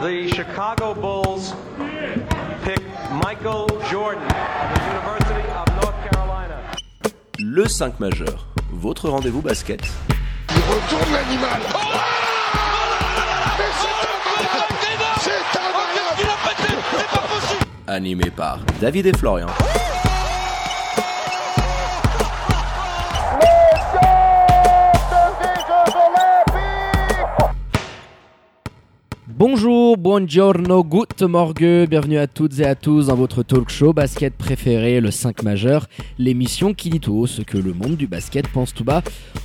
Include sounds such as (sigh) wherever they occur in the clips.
the Chicago Bulls pick Michael Jordan of the University of North Carolina. Le 5 majeur, votre rendez-vous basket. Il retourne l'animal. Oh Mais c'est un malade C'est un malade Animé par David et Florian. Bonjour, buongiorno, good morgue, bienvenue à toutes et à tous dans votre talk show basket préféré, le 5 majeur, l'émission qui dit tout haut ce que le monde du basket pense tout bas.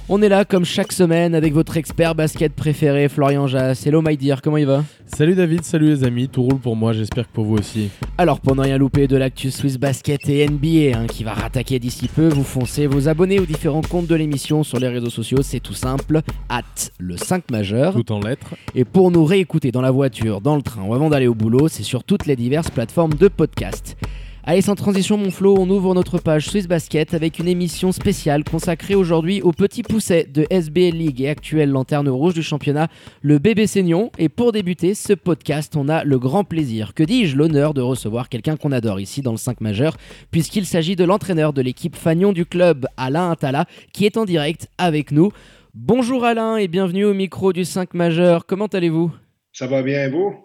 On est là comme chaque semaine avec votre expert basket préféré, Florian Jass. Hello my dear, comment il va? Salut David, salut les amis, tout roule pour moi, j'espère que pour vous aussi. Alors pour ne rien louper de l'actu Swiss Basket et NBA hein, qui va rattaquer d'ici peu, vous foncez, vous abonnez aux différents comptes de l'émission sur les réseaux sociaux, c'est tout simple, at le 5 majeur. Tout en lettres. Et pour nous réécouter dans la voiture, dans le train ou avant d'aller au boulot, c'est sur toutes les diverses plateformes de podcast. Allez, sans transition, mon Flo, on ouvre notre page Swiss Basket avec une émission spéciale consacrée aujourd'hui au petit pousset de SBL League et actuelle lanterne rouge du championnat, le bébé Seignon. Et pour débuter ce podcast, on a le grand plaisir, que dis-je, l'honneur de recevoir quelqu'un qu'on adore ici dans le 5 majeur, puisqu'il s'agit de l'entraîneur de l'équipe Fagnon du club, Alain Atala, qui est en direct avec nous. Bonjour Alain et bienvenue au micro du 5 majeur. Comment allez-vous? Ça va bien et vous?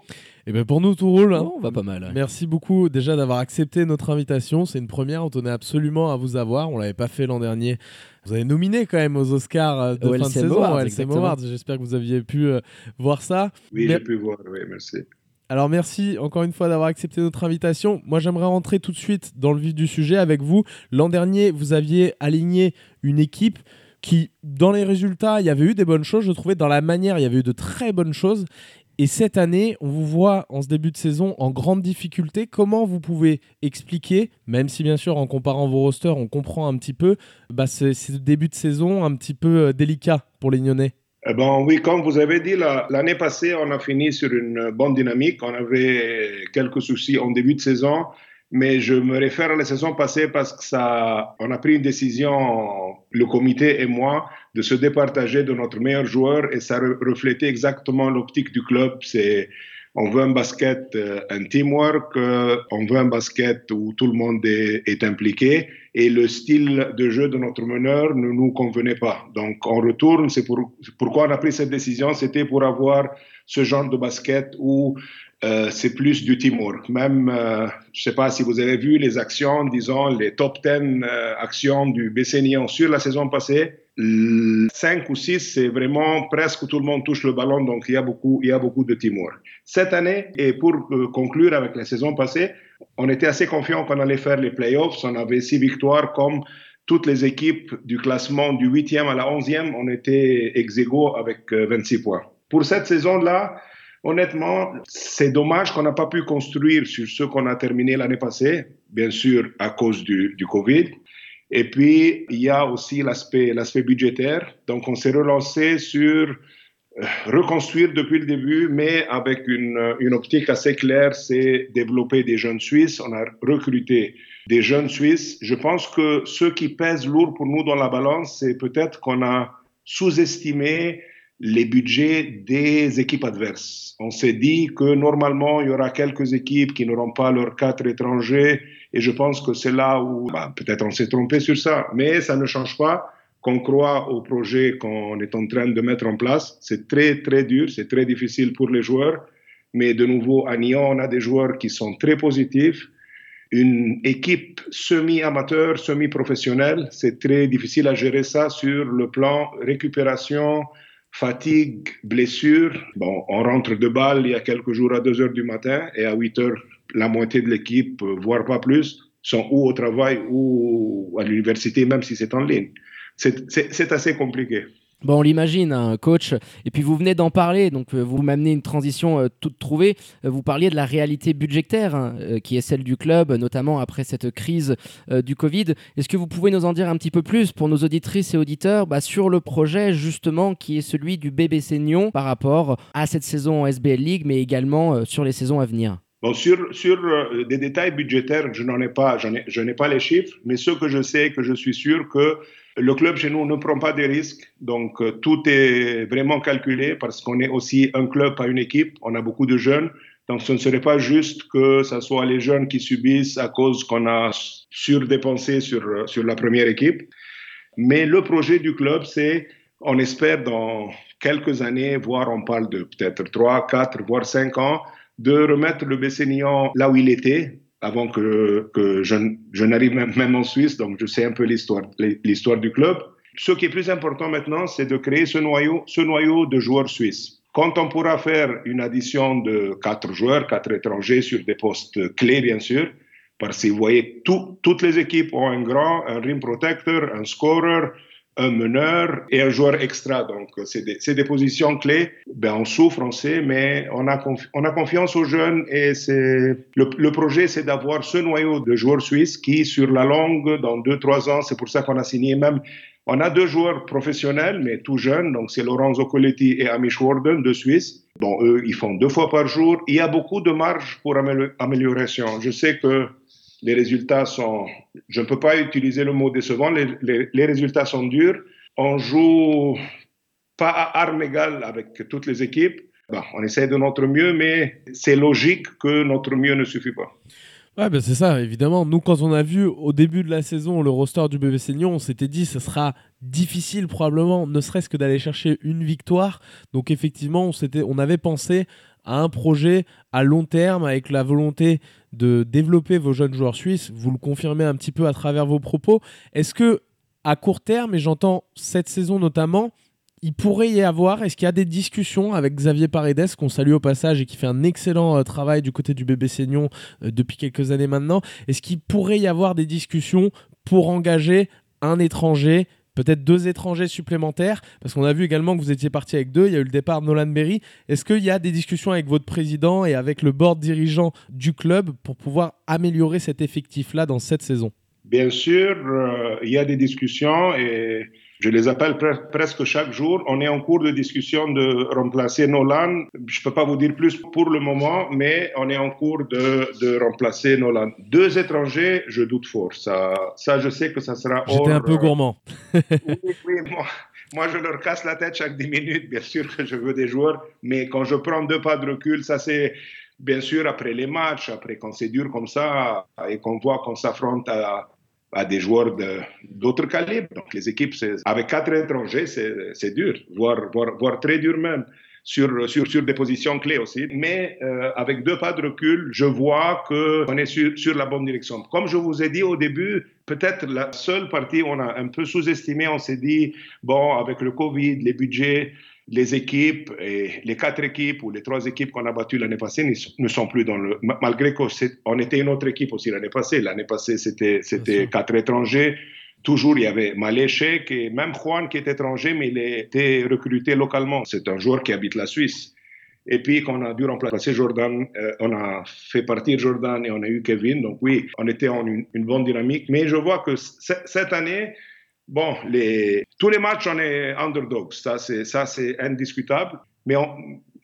Et bien pour nous tout roule. hein. Oh, On va pas mal. Merci beaucoup déjà d'avoir accepté notre invitation. C'est une première, on tenait absolument à vous avoir. On l'avait pas fait l'an dernier. Vous avez nominé quand même aux Oscars euh, de fin de saison, Awards. J'espère que vous aviez pu euh, voir ça. Oui, Mais- j'ai pu voir, oui, merci. Alors merci encore une fois d'avoir accepté notre invitation. Moi j'aimerais rentrer tout de suite dans le vif du sujet avec vous. L'an dernier, vous aviez aligné une équipe qui, dans les résultats, il y avait eu des bonnes choses. Je trouvais dans la manière, il y avait eu de très bonnes choses. Et cette année, on vous voit en ce début de saison en grande difficulté. Comment vous pouvez expliquer, même si bien sûr en comparant vos rosters, on comprend un petit peu, bah, ce, début de saison un petit peu euh, délicat pour les Nyonnais? Eh ben, oui, comme vous avez dit, la- l'année passée, on a fini sur une bonne dynamique. On avait quelques soucis en début de saison, mais je me réfère à la saison passée parce que ça, on a pris une décision, le comité et moi, de se départager de notre meilleur joueur et ça re- reflétait exactement l'optique du club. C'est on veut un basket, euh, un teamwork, euh, on veut un basket où tout le monde est, est impliqué et le style de jeu de notre meneur ne nous convenait pas. Donc on retourne, c'est pour, pourquoi on a pris cette décision, c'était pour avoir ce genre de basket où euh, c'est plus du teamwork. Même, euh, je sais pas si vous avez vu les actions, disons les top 10 euh, actions du Bessénion sur la saison passée. 5 ou 6, c'est vraiment presque tout le monde touche le ballon, donc il y a beaucoup, il y a beaucoup de teamwork. Cette année, et pour conclure avec la saison passée, on était assez confiant qu'on allait faire les playoffs. On avait six victoires comme toutes les équipes du classement du 8e à la 11e. On était ex avec euh, 26 points. Pour cette saison-là, honnêtement, c'est dommage qu'on n'a pas pu construire sur ce qu'on a terminé l'année passée, bien sûr à cause du, Covid. Et puis, il y a aussi l'aspect, budgétaire. Donc, on s'est relancé sur euh, reconstruire depuis le début, mais avec une, une optique assez claire, c'est développer des jeunes Suisses. On a recruté des jeunes Suisses. Je pense que ce qui pèse lourd pour nous dans la balance, c'est peut-être qu'on a sous-estimé les budgets des équipes adverses. On s'est dit que normalement, il y aura quelques équipes qui n'auront pas leurs quatre étrangers, et je pense que c'est là où bah, peut-être on s'est trompé sur ça, mais ça ne change pas qu'on croit au projet qu'on est en train de mettre en place. C'est très, très dur, c'est très difficile pour les joueurs, mais de nouveau, à Nyon, on a des joueurs qui sont très positifs. Une équipe semi-amateur, semi-professionnelle, c'est très difficile à gérer ça sur le plan récupération, fatigue, blessure. Bon, on rentre de balle il y a quelques jours à 2 heures du matin et à 8 heures, la moitié de l'équipe, euh, voire pas plus, sont ou au travail ou à l'université, même si c'est en ligne. C'est- assez compliqué. Bon, on l'imagine, hein, coach. Et puis vous venez d'en parler, donc euh, vous m'amenez une transition euh, toute trouvée. Euh, vous parliez de la réalité budgétaire hein, qui est celle du club, notamment après cette crise du Covid. Est-ce que vous pouvez nous en dire un petit peu plus pour nos auditrices et auditeurs bah, sur le projet justement qui est celui du BBC Nyon par rapport à cette saison en SBL League, mais également sur les saisons à venir? Bon, sur, sur euh, des détails budgétaires, je n'en ai pas, ai, je n'ai pas les chiffres, mais ce que je sais, que je suis sûr que le club chez nous ne prend pas de risques, donc euh, tout est vraiment calculé parce qu'on est aussi un club, pas une équipe. On a beaucoup de jeunes, donc ce ne serait pas juste que ce soit les jeunes qui subissent à cause qu'on a surdépensé sur sur la première équipe. Mais le projet du club, c'est, on espère dans quelques années, voire on parle de peut-être 3, 4, voire 5 ans, de remettre le Bessénian là où il était, avant que, je, n'arrive même, même, en Suisse, donc je sais un peu l'histoire, l'histoire du club. Ce qui est plus important maintenant, c'est de créer ce noyau, ce noyau de joueurs suisses. Quand on pourra faire une addition de quatre joueurs, quatre étrangers sur des postes clés, bien sûr, parce que vous voyez, tout, toutes les équipes ont un grand, un rim protector, un scorer, un meneur et un joueur extra. Donc, c'est des, positions clés. Ben, on souffre, on sait, mais on a, on a confiance aux jeunes et c'est le, le, projet, c'est d'avoir ce noyau de joueurs suisses qui, sur la longue, dans deux, trois ans, c'est pour ça qu'on a signé même. On a deux joueurs professionnels, mais tout jeunes. Donc, c'est Lorenzo Coletti et Amish Warden de Suisse. Bon, eux, ils font deux fois par jour. Il y a beaucoup de marge pour amélioration. Je sais que les résultats sont, je ne peux pas utiliser le mot décevant, les, résultats sont durs. On joue pas à armes égales avec toutes les équipes. On essaie de notre mieux, mais c'est logique que notre mieux ne suffit pas. Ouais, ben c'est ça, évidemment. Nous, quand on a vu au début de la saison le roster du BB Seignon, on s'était dit ce sera difficile probablement, ne serait-ce que d'aller chercher une victoire. Donc effectivement, on, on avait pensé à un projet à long terme avec la volonté de développer vos jeunes joueurs suisses. Vous le confirmez un petit peu à travers vos propos. Est-ce que à court terme, et j'entends cette saison notamment, il pourrait y avoir, est-ce qu'il y a des discussions avec Xavier Paredes, qu'on salue au passage et qui fait un excellent euh, travail du côté du bébé Seignon euh, depuis quelques années maintenant, est-ce qu'il pourrait y avoir des discussions pour engager un étranger peut-être deux étrangers supplémentaires, parce qu'on a vu également que vous étiez parti avec deux, il y a eu le départ de Nolan Berry. Est-ce qu'il y a des discussions avec votre président et avec le board dirigeant du club pour pouvoir améliorer cet effectif-là dans cette saison? Bien sûr, euh, il y a des discussions et je les appelle pre presque chaque jour. On est en cours de discussion de remplacer Nolan. Je ne peux pas vous dire plus pour le moment, mais on est en cours de, de remplacer Nolan. Deux étrangers, je doute fort. Ça, ça je sais que ça sera. J'étais un peu gourmand. (laughs) oui, oui, moi, moi, je leur casse la tête chaque 10 minutes. Bien sûr que je veux des joueurs, mais quand je prends deux pas de recul, ça c'est bien sûr après les matchs, après quand c'est dur comme ça et qu'on voit qu'on s'affronte à à des joueurs d'autres calibres. Donc les équipes, avec quatre étrangers, c'est dur, voire, voire, voire, très dur même. Sur, sur, sur des positions clés aussi. Mais euh, avec deux pas de recul, je vois qu'on est sur, sur la bonne direction. Comme je vous ai dit au début, peut-être la seule partie où on a un peu sous-estimé, on s'est dit, bon, avec le Covid, les budgets, les équipes, et les quatre équipes ou les trois équipes qu'on a battues l'année passée ne sont plus dans le. Malgré qu'on était une autre équipe aussi l'année passée. L'année passée, c'était quatre étrangers. Toujours, il y avait Maléchek et même Juan qui est étranger, mais il était recruté localement. C'est un joueur qui habite la Suisse. Et puis, quand on a dû remplacer Jordan, euh, on a fait partir Jordan et on a eu Kevin. Donc oui, on était en une, une bonne dynamique. Mais je vois que cette année, Bon, tous les matchs, on est underdogs. Ça, c'est, indiscutable. Mais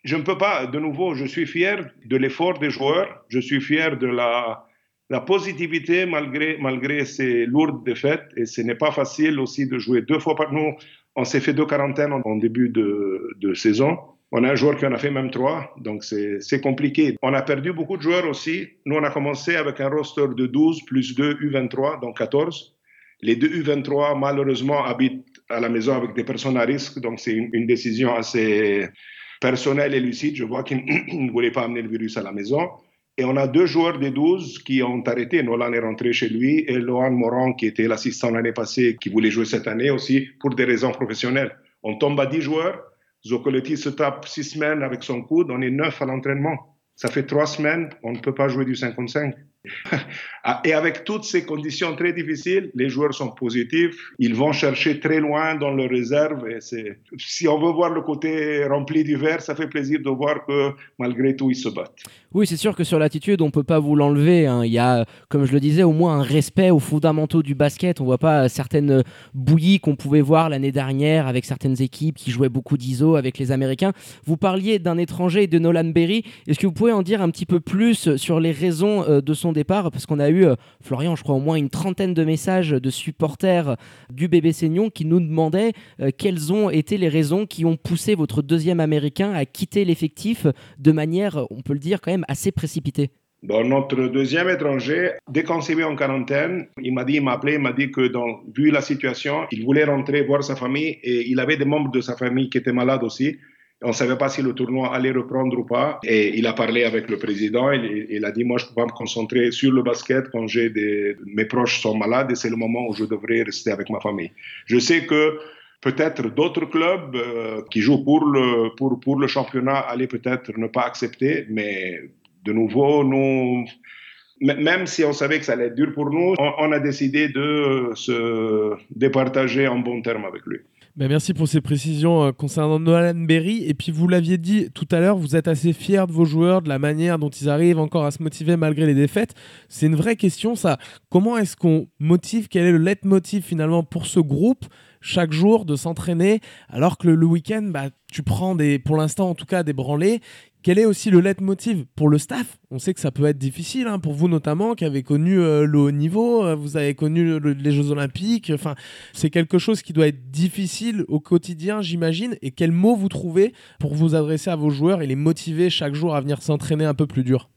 je ne peux pas, de nouveau, je suis fier de l'effort des joueurs. Je suis fier de la, la positivité malgré, malgré ces lourdes défaites. Et ce n'est pas facile aussi de jouer deux fois par nous. On s'est fait deux quarantaines en, début de, de, saison. On a un joueur qui en a fait même trois, donc c'est compliqué. On a perdu beaucoup de joueurs aussi. Nous, on a commencé avec un roster de 12 plus 2 U23, donc 14. Les deux U23, malheureusement, habitent à la maison avec des personnes à risque, donc c'est une, décision assez personnelle et lucide. Je vois qu'ils (clears throat) ne voulaient pas amener le virus à la maison. Et on a deux joueurs des 12 qui ont arrêté. Nolan est rentré chez lui et Lohan Moran, qui était l'assistant l'année passée, qui voulait jouer cette année aussi pour des raisons professionnelles. On tombe à 10 joueurs. Zocoletti se tape 6 semaines avec son coude. On est 9 à l'entraînement. Ça fait 3 semaines. On ne peut pas jouer du 55. (laughs) Ah, et avec toutes ces conditions très difficiles, les joueurs sont positifs. Ils vont chercher très loin dans leurs réserves. Et si on veut voir le côté rempli du verre, ça fait plaisir de voir que malgré tout, ils se battent. Oui, c'est sûr que sur l'attitude, on peut pas vous l'enlever. hein. Il y a, comme je le disais, au moins un respect aux fondamentaux du basket. On voit pas certaines bouillies qu'on pouvait voir l'année dernière avec certaines équipes qui jouaient beaucoup d'ISO avec les Américains. Vous parliez d'un étranger, de Nolan Berry. Est-ce que vous pouvez en dire un petit peu plus sur les raisons euh, de son départ Parce qu'on a eu, euh, Florian, je crois, au moins une trentaine de messages de supporters du bébé Seignon qui nous demandaient euh, quelles ont été les raisons qui ont poussé votre deuxième Américain à quitter l'effectif de manière, on peut le dire, quand même assez précipitée. Bon, notre deuxième étranger, dès qu'on s'est mis en quarantaine, il m'a dit, il m'a appelé, il m'a dit que dans, vu la situation, il voulait rentrer voir sa famille et il avait des membres de sa famille qui étaient malades aussi. On ne savait pas si le tournoi allait reprendre ou pas. Et il a parlé avec le président. Il, a dit, moi, je peux pas me concentrer sur le basket quand mes proches sont malades et c'est le moment où je devrais rester avec ma famille. Je sais que peut-être d'autres clubs euh, qui jouent pour le, championnat allaient peut-être ne pas accepter, mais de nouveau, nous, même si on savait que ça allait être dur pour nous, on a décidé de se départager en bon terme avec lui. Ben merci pour ces précisions euh, concernant Nolan Berry. Et puis vous l'aviez dit tout à l'heure, vous êtes assez fier de vos joueurs, de la manière dont ils arrivent encore à se motiver malgré les défaites. C'est une vraie question ça. Comment est-ce qu'on motive? Quel est le leitmotiv finalement pour ce groupe chaque jour de s'entraîner alors que le, week-end, bah, tu prends des, pour l'instant en tout cas des branlées? Quel est aussi le leitmotiv pour le staff? On sait que ça peut être difficile, hein, pour vous notamment, qui avez connu euh, le haut niveau, euh, vous avez connu le, les Jeux Olympiques. Enfin, c'est quelque chose qui doit être difficile au quotidien, j'imagine. Et quels mots vous trouvez pour vous adresser à vos joueurs et les motiver chaque jour à venir s'entraîner un peu plus dur?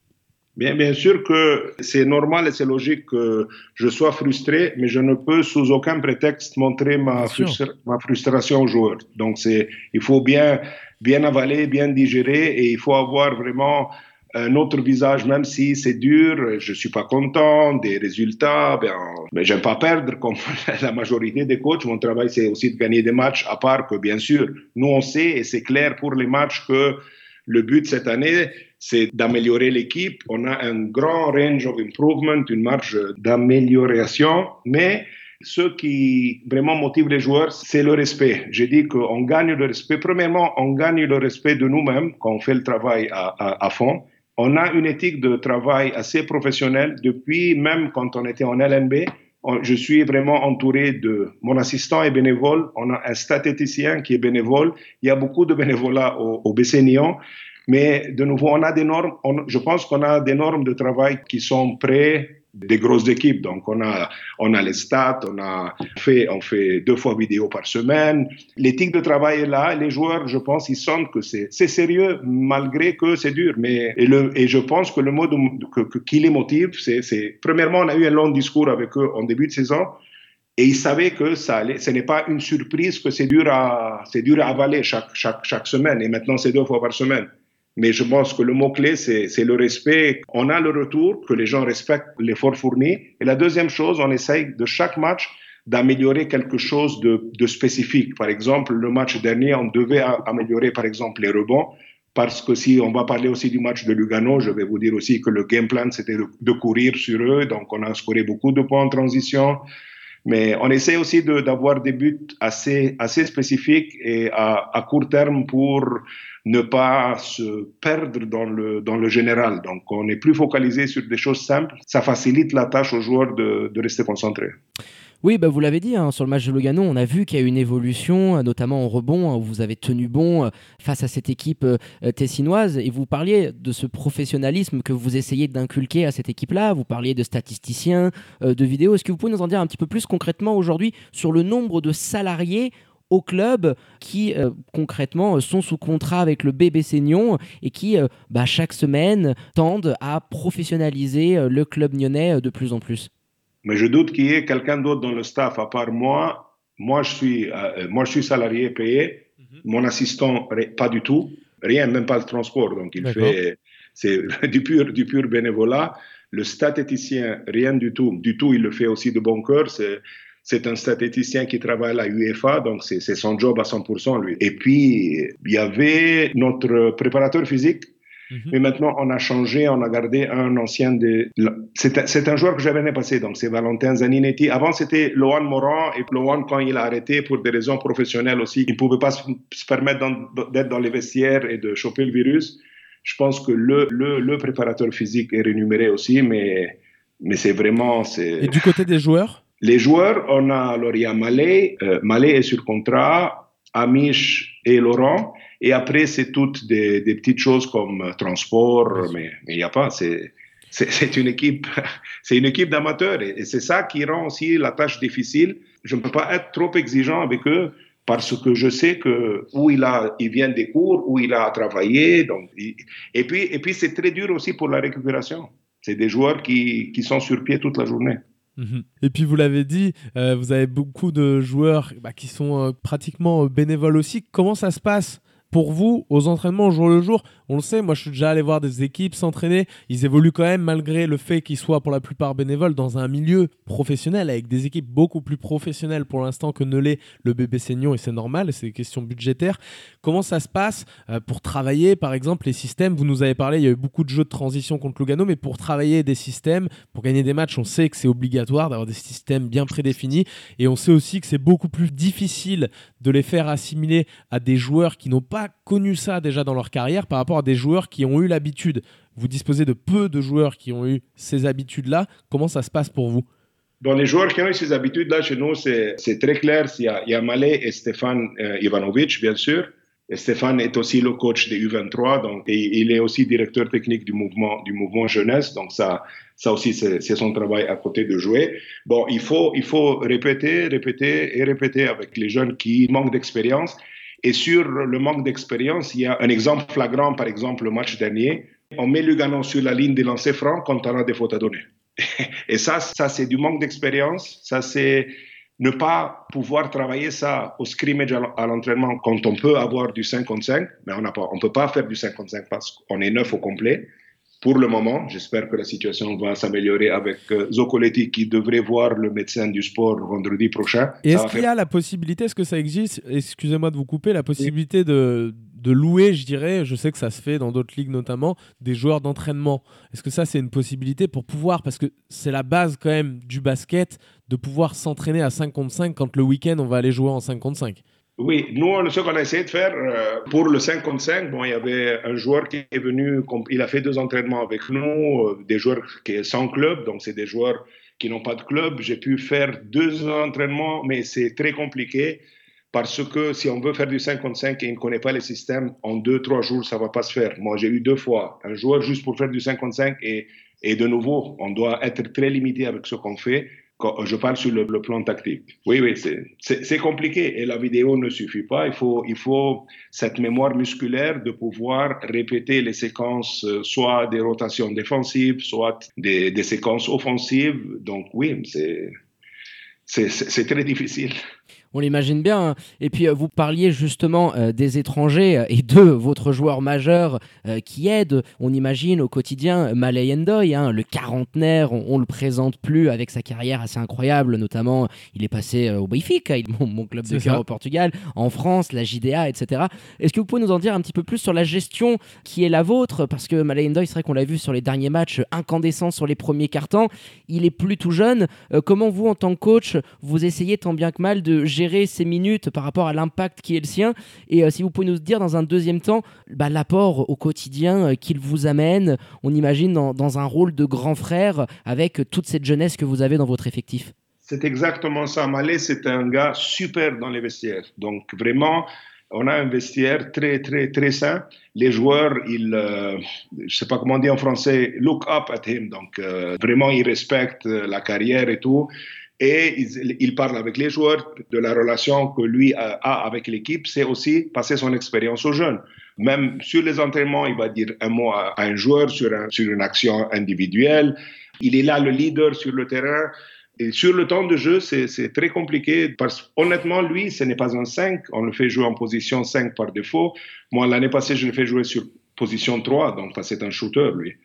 Bien, bien sûr que c'est normal et c'est logique que je sois frustré, mais je ne peux sous aucun prétexte montrer ma, frustra ma frustration aux joueurs. Donc, c'est, il faut bien, bien avaler, bien digérer et il faut avoir vraiment un autre visage, même si c'est dur, je suis pas content des résultats, ben, mais j'aime pas perdre comme (laughs) la majorité des coachs. Mon travail, c'est aussi de gagner des matchs, à part que, bien sûr, nous, on sait, et c'est clair pour les matchs que le but cette année, c'est d'améliorer l'équipe. On a un grand range of improvement, une marge d'amélioration, mais ce qui vraiment motive les joueurs, c'est le respect. J'ai dit qu'on gagne le respect. Premièrement, on gagne le respect de nous-mêmes quand on fait le travail à, fond. On a une éthique de travail assez professionnelle depuis même quand on était en LNB. Je suis vraiment entouré de mon assistant est bénévole. On a un statisticien qui est bénévole. Il y a beaucoup de bénévolat au, au. Mais de nouveau, on a des normes, je pense qu'on a des normes de travail qui sont près des grosses équipes. Donc, on a, on a les stats, on a fait, on fait deux fois vidéo par semaine. L'éthique de travail est là. Les joueurs, je pense, ils sentent que c'est, sérieux malgré que c'est dur. Mais, et, le, et je pense que le mot que, qui les motive, c'est, premièrement, on a eu un long discours avec eux en début de saison. Et ils savaient que ça allait, ce n'est pas une surprise que c'est dur à, dur à avaler chaque, chaque, chaque semaine. Et maintenant, c'est deux fois par semaine. Mais je pense que le mot-clé, c'est le respect. On a le retour, que les gens respectent l'effort fourni. Et la deuxième chose, on essaye de chaque match d'améliorer quelque chose de, spécifique. Par exemple, le match dernier, on devait améliorer, par exemple, les rebonds. Parce que si on va parler aussi du match de Lugano, je vais vous dire aussi que le game plan, c'était de, de, courir sur eux. Donc, on a scoré beaucoup de points en transition. Mais on essaie aussi d'avoir de, des buts assez, assez spécifiques et à, à court terme pour ne pas se perdre dans le, dans le général. Donc, on est plus focalisé sur des choses simples. Ça facilite la tâche aux joueurs de, de rester concentrés. Oui, bah vous l'avez dit, hein, sur le match de Lugano, on a vu qu'il y a eu une évolution, notamment en rebond, hein, où vous avez tenu bon face à cette équipe euh, tessinoise, et vous parliez de ce professionnalisme que vous essayez d'inculquer à cette équipe-là, vous parliez de statisticiens, euh, de vidéos. Est-ce que vous pouvez nous en dire un petit peu plus concrètement aujourd'hui sur le nombre de salariés au club qui euh, concrètement sont sous contrat avec le BBC Nyon et qui euh, bah, chaque semaine tendent à professionnaliser euh, le club nyonnais de plus en plus? Mais je doute qu'il y ait quelqu'un d'autre dans le staff à part moi. Moi, je suis, euh, moi, je suis salarié payé. Mm -hmm. Mon assistant, pas du tout. Rien, même pas le transport. Donc, il fait c'est (laughs) du pur, du pur bénévolat. Le statisticien, rien du tout. Du tout, il le fait aussi de bon cœur. C'est c'est un statisticien qui travaille à la UEFA, donc c'est son job à 100% lui. Et puis, il y avait notre préparateur physique Mhm. Mais maintenant, on a changé, on a gardé un ancien de. C'est un joueur que j'avais l'année passée, donc c'est Valentin Zaninetti. Avant, c'était Lohan Moran, et Lohan, quand il a arrêté pour des raisons professionnelles aussi, il ne pouvait pas se permettre d'être dans les vestiaires et de choper le virus. Je pense que le, le, le préparateur physique est rémunéré aussi, mais, mais c'est vraiment. Et du côté des joueurs? Les joueurs, on a Loria Malé. Euh, Malé est sur contrat, Amish et Laurent. Et après, c'est toutes des, des, petites choses comme transport, mais il n'y a pas. C'est, c'est, une équipe, (laughs) c'est une équipe d'amateurs. Et, c'est ça qui rend aussi la tâche difficile. Je ne peux pas être trop exigeant avec eux parce que je sais que où il a, il vient des cours, où il a travaillé. Donc, et puis, et puis c'est très dur aussi pour la récupération. C'est des joueurs qui, qui sont sur pied toute la journée. Mhm. Et puis vous l'avez dit, euh, vous avez beaucoup de joueurs bah, qui sont euh, pratiquement euh, bénévoles aussi. Comment ça se passe pour vous, aux entraînements au jour le jour, on le sait, moi je suis déjà allé voir des équipes s'entraîner, ils évoluent quand même malgré le fait qu'ils soient pour la plupart bénévoles dans un milieu professionnel, avec des équipes beaucoup plus professionnelles pour l'instant que ne l'est le bébé Seignon, et c'est normal, c'est des questions budgétaires. Comment ça se passe euh, pour travailler, par exemple, les systèmes? Vous nous avez parlé, il y a eu beaucoup de jeux de transition contre Lugano, mais pour travailler des systèmes, pour gagner des matchs, on sait que c'est obligatoire d'avoir des systèmes bien prédéfinis, et on sait aussi que c'est beaucoup plus difficile de les faire assimiler à des joueurs qui n'ont pas connu ça déjà dans leur carrière par rapport à des joueurs qui ont eu l'habitude. Vous disposez de peu de joueurs qui ont eu ces habitudes-là. Comment ça se passe pour vous? Dans les joueurs qui ont eu ces habitudes-là, chez nous, c'est très clair. Il y, a, Malé et Stéphane euh, Ivanovic, bien sûr. Et Stéphane est aussi le coach des U23, donc il est aussi directeur technique du mouvement du mouvement jeunesse, donc ça ça aussi c'est son travail à côté de jouer. Bon, il faut il faut répéter, répéter et répéter avec les jeunes qui manquent d'expérience. Et sur le manque d'expérience, il y a un exemple flagrant, par exemple le match dernier. On met Lugano sur la ligne des lancers francs quand on a des fautes à donner. (laughs) Et ça, ça c'est du manque d'expérience. Ça c'est ne pas pouvoir travailler ça au scrimmage à l'entraînement quand on peut avoir du 55, mais on ne peut pas faire du 55 parce qu'on est neuf au complet. Pour le moment, j'espère que la situation va s'améliorer avec euh, Zocoletti qui devrait voir le médecin du sport vendredi prochain. est-ce qu'il y a la possibilité, est-ce que ça existe, excusez-moi de vous couper, la possibilité de, de louer, je dirais, je sais que ça se fait dans d'autres ligues notamment, des joueurs d'entraînement. Est-ce que ça, c'est une possibilité pour pouvoir, parce que c'est la base quand même du basket, de pouvoir s'entraîner à 5 contre 5 quand le week-end on va aller jouer en 5 contre 5 oui, nous, ce qu'on a essayé de faire, euh, pour le 5 contre 5, bon, il y avait un joueur qui est venu, il a fait deux entraînements avec nous, euh, des joueurs qui sont sans club, donc c'est des joueurs qui n'ont pas de club. J'ai pu faire deux entraînements, mais c'est très compliqué parce que si on veut faire du 5 contre 5 et on ne connaît pas les systèmes, en deux, trois jours, ça ne va pas se faire. Moi, j'ai eu deux fois un joueur juste pour faire du 5 contre 5 et, et de nouveau, on doit être très limité avec ce qu'on fait je parle sur le, plan tactique. Oui, oui, c'est compliqué et la vidéo ne suffit pas. Il faut, il faut cette mémoire musculaire de pouvoir répéter les séquences, euh, soit des rotations défensives, soit des, des séquences offensives. Donc oui, c'est très difficile on l'imagine bien. Hein. Et puis, euh, vous parliez justement euh, des étrangers euh, et de votre joueur majeur qui aide, on imagine, au quotidien Malay Endoy, hein, le quarantenaire. On, ne le présente plus avec sa carrière assez incroyable, notamment, il est passé au Benfica, mon, mon, club de cœur au Portugal, en France, la JDA, etc. Est-ce que vous pouvez nous en dire un petit peu plus sur la gestion qui est la vôtre? Parce que Malay Endoy, c'est vrai qu'on l'a vu sur les derniers matchs, incandescent sur les premiers cartons. Il est plus tout jeune. comment vous, en tant que coach, vous essayez tant bien que mal de gérer gérer ces minutes par rapport à l'impact qui est le sien Et euh, si vous pouvez nous dire dans un deuxième temps bah, l'apport au quotidien euh, qu'il vous amène, on imagine dans, un rôle de grand frère avec toute cette jeunesse que vous avez dans votre effectif. C'est exactement ça. Malé, c'est un gars super dans les vestiaires. Donc vraiment, on a un vestiaire très, très, très sain. Les joueurs, ils, euh, je sais pas comment dire en français, look up at him. Donc, vraiment, ils respectent la carrière et tout et il, parle avec les joueurs de la relation que lui a, avec l'équipe, c'est aussi passer son expérience aux jeunes. Même sur les entraînements, il va dire un mot à, un joueur sur, une action individuelle. Il est là le leader sur le terrain. Et sur le temps de jeu, c'est très compliqué parce honnêtement, lui, ce n'est pas un 5. On le fait jouer en position 5 par défaut. Moi, l'année passée, je le fais jouer sur position 3, donc c'est un shooter, lui.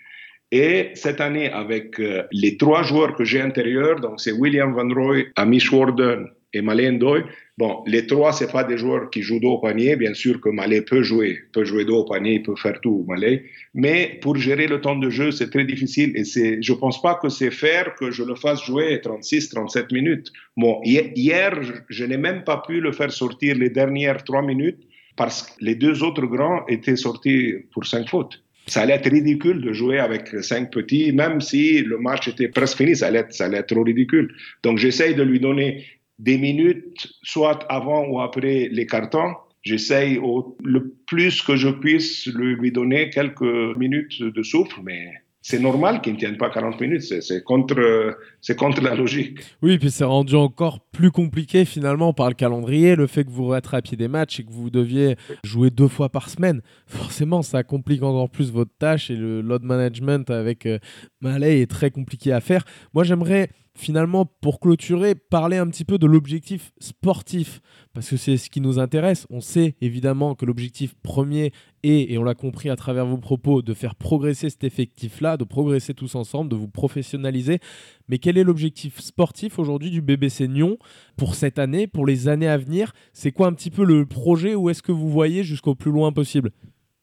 Et cette année, avec euh, les trois joueurs que j'ai intérieurs, donc c'est William Van Roy, Amish Warden et Malé Ndoye. Bon, les trois, c'est pas des joueurs qui jouent dos au panier. Bien sûr que Malé peut jouer, peut jouer dos au panier, il peut faire tout, Malé. Mais pour gérer le temps de jeu, c'est très difficile. Et c'est, je pense pas que c'est faire que je le fasse jouer 36, 37 minutes. Bon, hier, je n'ai même pas pu le faire sortir les dernières trois minutes parce que les deux autres grands étaient sortis pour cinq fautes. Ça allait être ridicule de jouer avec cinq petits, même si le match était presque fini, ça allait être, ça allait être trop ridicule. Donc j'essaye de lui donner des minutes, soit avant ou après les cartons. J'essaye le plus que je puisse lui donner quelques minutes de souffle, mais c'est normal qu'ils ne tiennent pas 40 minutes. C'est contre, contre la logique. Oui, puis c'est rendu encore plus compliqué finalement par le calendrier, le fait que vous rattrapiez des matchs et que vous deviez jouer deux fois par semaine. Forcément, ça complique encore plus votre tâche et le load management avec euh, Malay est très compliqué à faire. Moi, j'aimerais finalement, pour clôturer, parler un petit peu de l'objectif sportif, parce que c'est ce qui nous intéresse. On sait évidemment que l'objectif premier est, et on l'a compris à travers vos propos, de faire progresser cet effectif-là, de progresser tous ensemble, de vous professionnaliser. Mais quel est l'objectif sportif aujourd'hui du BBC Nyon pour cette année, pour les années à venir? C'est quoi un petit peu le projet Où est-ce que vous voyez jusqu'au plus loin possible?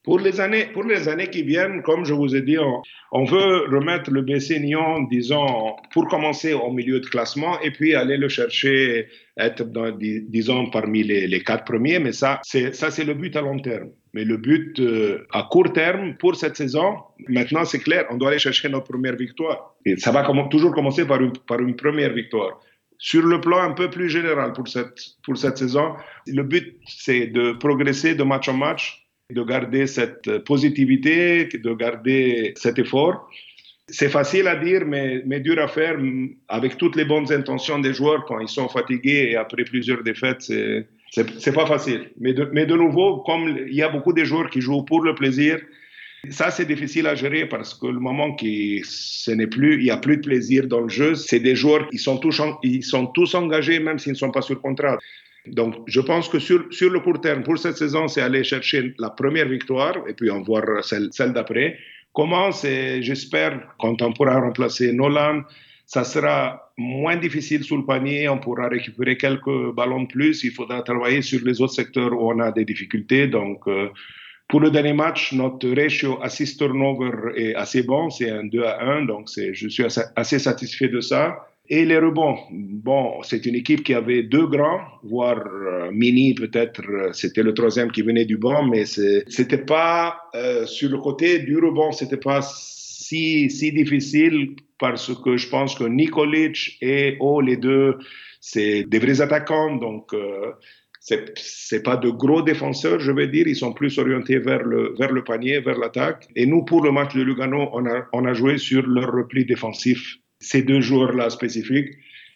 Pour les, années, pour les années qui viennent, comme je vous ai dit, on, veut remettre le Nyon, disons, pour commencer au milieu de classement et puis aller le chercher, être, dans, disons, parmi les, les, quatre premiers. Mais ça, c'est, ça, c'est le but à long terme. Mais le but euh, à court terme pour cette saison, maintenant, c'est clair, on doit aller chercher notre première victoire. Et ça va toujours commencer par une, par une première victoire. Sur le plan un peu plus général pour cette, pour cette saison, le but, c'est de progresser de match en match de garder cette positivité, de garder cet effort. C'est facile à dire, mais, mais dur à faire avec toutes les bonnes intentions des joueurs quand ils sont fatigués et après plusieurs défaites, c'est, pas facile. Mais de, mais de nouveau, comme il y a beaucoup de joueurs qui jouent pour le plaisir, ça c'est difficile à gérer parce que le moment qui ce n'est plus, il y a plus de plaisir dans le jeu, c'est des joueurs qui sont tous, ils sont tous engagés même s'ils ne sont pas sur contrat. Donc, je pense que sur, sur le court terme, pour cette saison, c'est aller chercher la première victoire et puis en voir celle, celle d'après. Comment c'est, j'espère, quand on pourra remplacer Nolan, ça sera moins difficile sous le panier, on pourra récupérer quelques ballons de plus, il faudra travailler sur les autres secteurs où on a des difficultés. Donc, euh, pour le dernier match, notre ratio assist turnover est assez bon, c'est un 2 à 1, donc je suis assez satisfait de ça. Et les rebonds, bon, c'est une équipe qui avait deux grands, voire euh, mini peut-être, euh, c'était le troisième qui venait du banc, mais c'était pas euh, sur le côté du rebond, c'était pas si si difficile parce que je pense que Nikolic et O, les deux, c'est des vrais attaquants, donc c'est pas de gros défenseurs, je vais dire, ils sont plus orientés vers le vers le panier, vers l'attaque. Et nous, pour le match de Lugano, on a on a joué sur leur repli défensif ces deux jours-là spécifiques.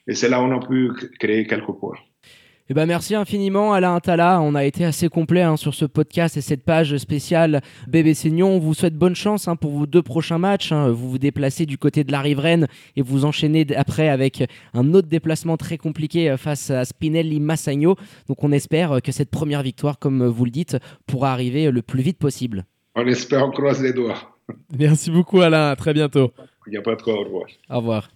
Et c'est là où on a pu créer quelques points. Eh ben merci infiniment Alain Attala, on a été assez complet hein, sur ce podcast et cette page spéciale BBC Nyon. On vous souhaite bonne chance hein, pour vos deux prochains matchs. Hein. Vous vous déplacez du côté de la riveraine et vous enchaînez après avec un autre déplacement très compliqué euh, face à Spinelli Massagno. Donc on espère que cette première victoire, comme vous le dites, pourra arriver le plus vite possible. On espère, on croise les doigts. Merci beaucoup Alain, à très bientôt. Il n'y a pas de quoi, au revoir. Au revoir.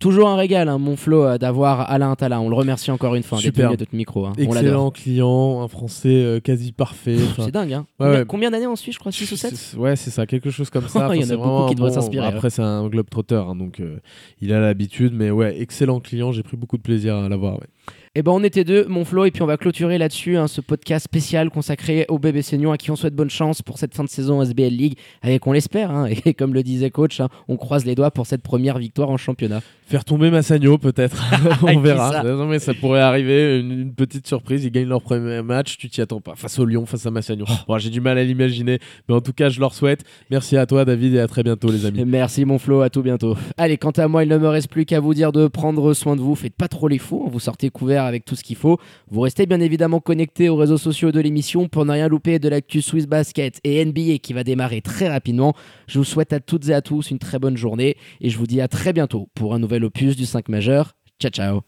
Toujours un régal, hein, mon Flo, euh, d'avoir Alain Tala. On le remercie encore une fois d'être venu notre micro. Hein. Excellent client, un français euh, quasi parfait. c'est dingue. Hein. combien, d'années on suit, je crois 6 ou 7 Ouais, c'est ça, quelque chose comme ça. (laughs) Il y en a beaucoup qui devraient s'inspirer. Après, c'est un globe trotter, donc euh, il a l'habitude. Mais ouais, excellent client. J'ai pris beaucoup de plaisir à l'avoir. Et eh ben on était deux, mon Flo, et puis on va clôturer là-dessus hein, ce podcast spécial consacré au bébé Seignon à qui on souhaite bonne chance pour cette fin de saison SBL League, avec on l'espère, hein, (laughs) et comme le disait coach, hein, on croise les doigts pour cette première victoire en championnat. Faire tomber Massagno peut-être, (laughs) on verra. Non, mais ça pourrait arriver, une, petite surprise, ils gagnent leur premier match, tu t'y attends pas, face au Lyon, face à Massagno. Oh. Bon, J'ai du mal à l'imaginer, mais en tout cas je leur souhaite. Merci à toi David et à très bientôt les amis. Merci mon Flo, à tout bientôt. Allez, quant à moi, il ne me reste plus qu'à vous dire de prendre soin de vous, faites pas trop les fous, vous sortez couvert avec tout ce qu'il faut. Vous restez bien évidemment connectés aux réseaux sociaux de l'émission pour ne rien louper de l'actu Swiss Basket et NBA qui va démarrer très rapidement. Je vous souhaite à toutes et à tous une très bonne journée et je vous dis à très bientôt pour un nouvel opus du 5 majeur. Ciao ciao